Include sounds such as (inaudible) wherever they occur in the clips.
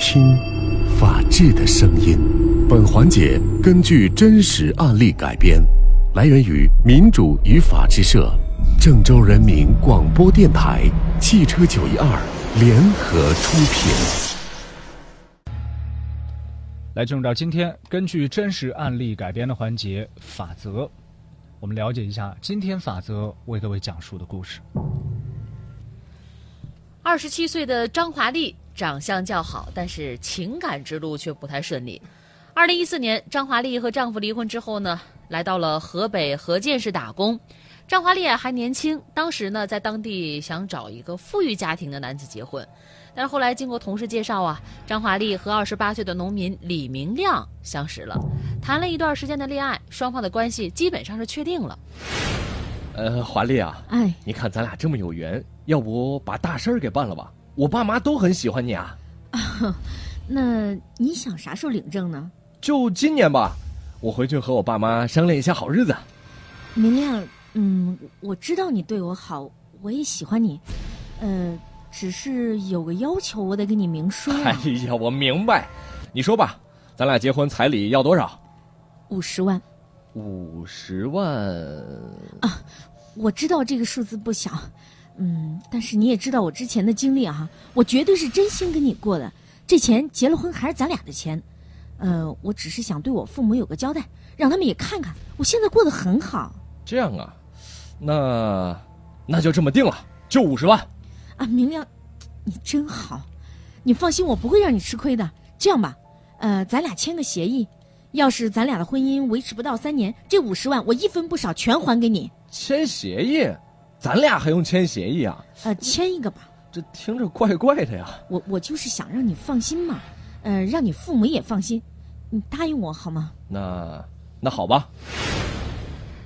听，法治的声音。本环节根据真实案例改编，来源于民主与法治社、郑州人民广播电台、汽车九一二联合出品。来进入到今天根据真实案例改编的环节法则，我们了解一下今天法则为各位讲述的故事。二十七岁的张华丽长相较好，但是情感之路却不太顺利。二零一四年，张华丽和丈夫离婚之后呢，来到了河北河间市打工。张华丽啊还年轻，当时呢在当地想找一个富裕家庭的男子结婚，但是后来经过同事介绍啊，张华丽和二十八岁的农民李明亮相识了，谈了一段时间的恋爱，双方的关系基本上是确定了。呃，华丽啊，哎，你看咱俩这么有缘，要不把大事儿给办了吧？我爸妈都很喜欢你啊。(laughs) 那你想啥时候领证呢？就今年吧，我回去和我爸妈商量一下好日子。明亮，嗯，我知道你对我好，我也喜欢你，呃，只是有个要求，我得跟你明说哎啊，(laughs) 呀，我明白，你说吧，咱俩结婚彩礼要多少？五十万。五十万啊。我知道这个数字不小，嗯，但是你也知道我之前的经历啊，我绝对是真心跟你过的。这钱结了婚还是咱俩的钱，呃，我只是想对我父母有个交代，让他们也看看我现在过得很好这样啊，那那就这么定了，就五十万。啊。明亮，你真好，你放心，我不会让你吃亏的。这样吧，呃，咱俩签个协议，要是咱俩的婚姻维持不到三年，这五十万我一分不少全还给你。签协议，咱俩还用签协议啊？呃，签一个吧。这听着怪怪的呀。我我就是想让你放心嘛，呃，让你父母也放心，你答应我好吗？那那好吧，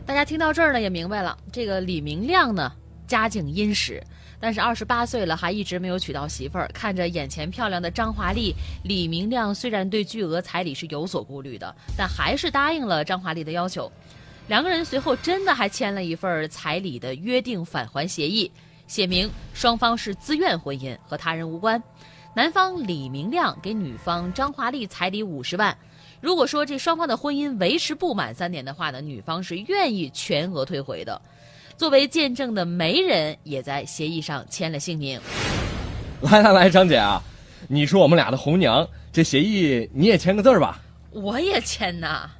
大家听到这儿呢，也明白了，这个李明亮呢，家境殷实，但是二十八岁了，还一直没有娶到媳妇儿。看着眼前漂亮的张华丽，李明亮虽然对巨额彩礼是有所顾虑的，但还是答应了张华丽的要求。两个人随后真的还签了一份彩礼的约定返还协议，写明双方是自愿婚姻，和他人无关。男方李明亮给女方张华丽彩礼五十万，如果说这双方的婚姻维持不满三年的话呢，女方是愿意全额退回的。作为见证的媒人也在协议上签了姓名。来来来，张姐啊，你是我们俩的红娘，这协议你也签个字儿吧。我也签呐，啊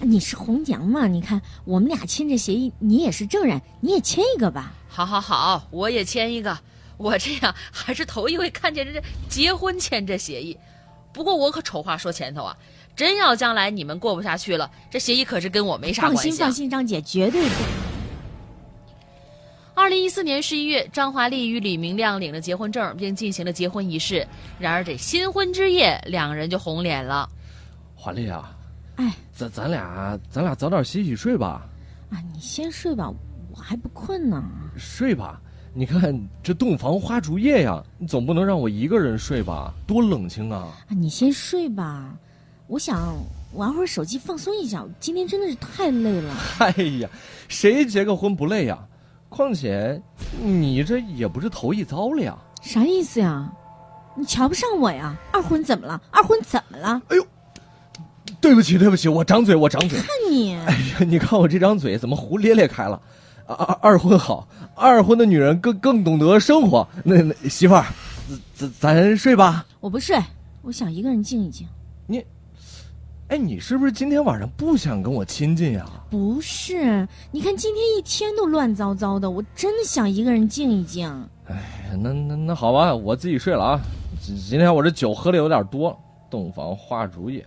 你是红娘嘛？你看我们俩签这协议，你也是证人，你也签一个吧。好好好，我也签一个。我这样还是头一回看见这结婚签这协议。不过我可丑话说前头啊，真要将来你们过不下去了，这协议可是跟我没啥关系、啊。心放心，张姐绝对不。二零一四年十一月，张华丽与李明亮领了结婚证，并进行了结婚仪式。然而这新婚之夜，两人就红脸了。华丽啊，哎咱咱俩咱俩早点洗洗睡吧，啊，你先睡吧，我还不困呢。睡吧。你看这洞房花烛夜呀，你总不能让我一个人睡吧？多冷清啊！啊，你先睡吧，我想玩会儿手机放松一下。今天真的是太累了。(laughs) 哎呀，谁结个婚不累呀？况且你这也不是头一遭了呀。啥意思呀？你瞧不上我呀？二婚怎么了？二婚怎么了？对不起，对不起，我张嘴，我张嘴。看你，哎呀，(laughs) 你看我这张嘴怎么胡咧咧开了？二二二婚好，二婚的女人更更懂得生活。那那媳妇儿，咱咱睡吧。我不睡，我想一个人静一静。你，哎，你是不是今天晚上不想跟我亲近呀？不是，你看今天一天都乱糟糟的，我真的想一个人静一静。哎那那那好吧，我自己睡了啊。今今天我这酒喝的有点多，洞房花烛夜，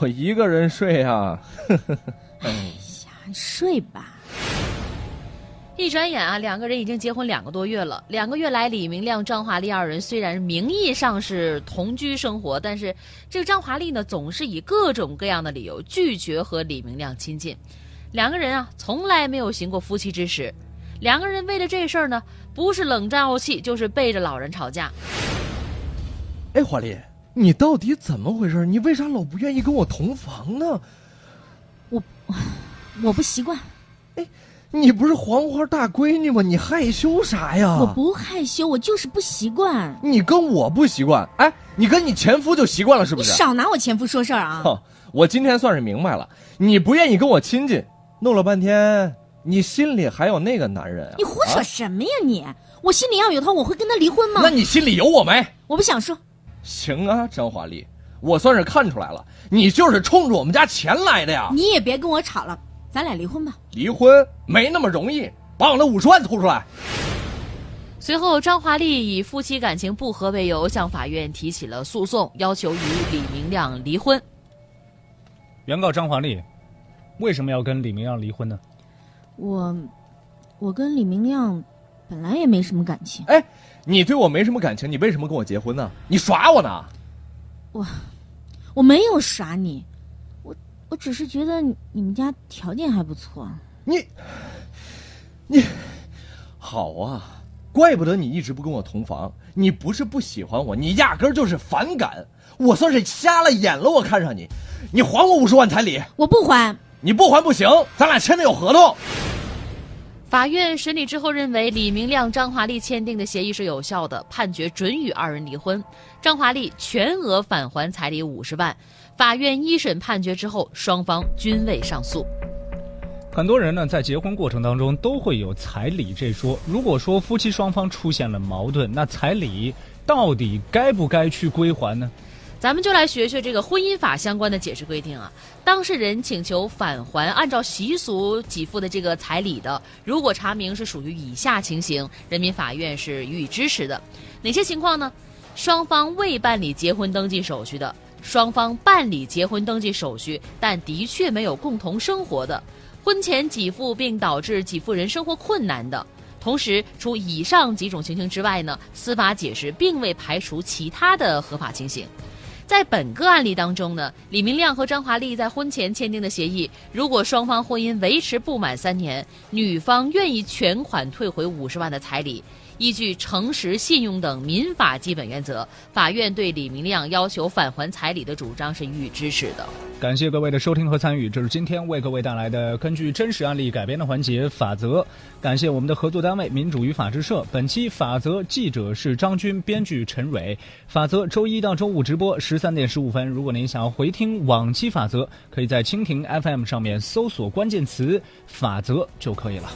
我一个人睡啊、(laughs) 哎呀，睡吧。一转眼啊，两个人已经结婚两个多月了。两个月来，李明亮、张华丽二人虽然名义上是同居生活，但是这个张华丽呢，总是以各种各样的理由拒绝和李明亮亲近。两个人啊，从来没有行过夫妻之实。两个人为了这事儿呢，不是冷战怄气，就是背着老人吵架。哎，华丽，你到底怎么回事？你为啥老不愿意跟我同房呢？我 (sighs) 我不习惯。哎你不是黄花大闺女吗？你害羞啥呀？我不害羞，我就是不习惯。你跟我不习惯，哎，你跟你前夫就习惯了是不是？你少拿我前夫说事儿啊！哼，我今天算是明白了，你不愿意跟我亲近，弄了半天，你心里还有那个男人啊？你胡扯什么呀你？我心里要有他，我会跟他离婚吗？那你心里有我没？我不想说。行啊，张华丽，我算是看出来了，你就是冲着我们家钱来的呀！你也别跟我吵了，咱俩离婚吧。离婚没那么容易，把我那五十万吐出来。随后，张华丽以夫妻感情不和为由，向法院提起了诉讼，要求与李明亮离婚。原告张华丽，为什么要跟李明亮离婚呢？我，我跟李明亮本来也没什么感情。哎，你对我没什么感情，你为什么跟我结婚呢？你耍我呢？我，我没有耍你，我我只是觉得你们家条件还不错。你，你，好啊，怪不得你一直不跟我同房。你不是不喜欢我，你压根儿就是反感。我算是瞎了眼了，我看上你，你还我五十万彩礼。我不还，你不还不行，咱俩签的有合同。法院审理之后认为，李明亮、张华丽签订的协议是有效的，判决准予二人离婚。张华丽全额返还彩礼五十万。法院一审判决之后，双方均未上诉。很多人呢，在结婚过程当中都会有彩礼这说。如果说夫妻双方出现了矛盾，那彩礼到底该不该去归还呢？咱们就来学学这个婚姻法相关的解释规定啊。当事人请求返还按照习俗给付的这个彩礼的，如果查明是属于以下情形，人民法院是予以支持的。哪些情况呢？双方未办理结婚登记手续的，双方办理结婚登记手续但的确没有共同生活的，婚前给付并导致给付人生活困难的。同时，除以上几种情形之外呢，司法解释并未排除其他的合法情形。在本个案例当中呢，李明亮和张华丽在婚前签订的协议，如果双方婚姻维持不满三年，女方愿意全款退回五十万的彩礼。依据诚实、信用等民法基本原则，法院对李明亮要求返还彩礼的主张是予以支持的。感谢各位的收听和参与，这是今天为各位带来的根据真实案例改编的环节法则。感谢我们的合作单位民主与法制社。本期法则记者是张军，编剧陈蕊。法则周一到周五直播十三点十五分。如果您想要回听往期法则，可以在蜻蜓 FM 上面搜索关键词“法则”就可以了。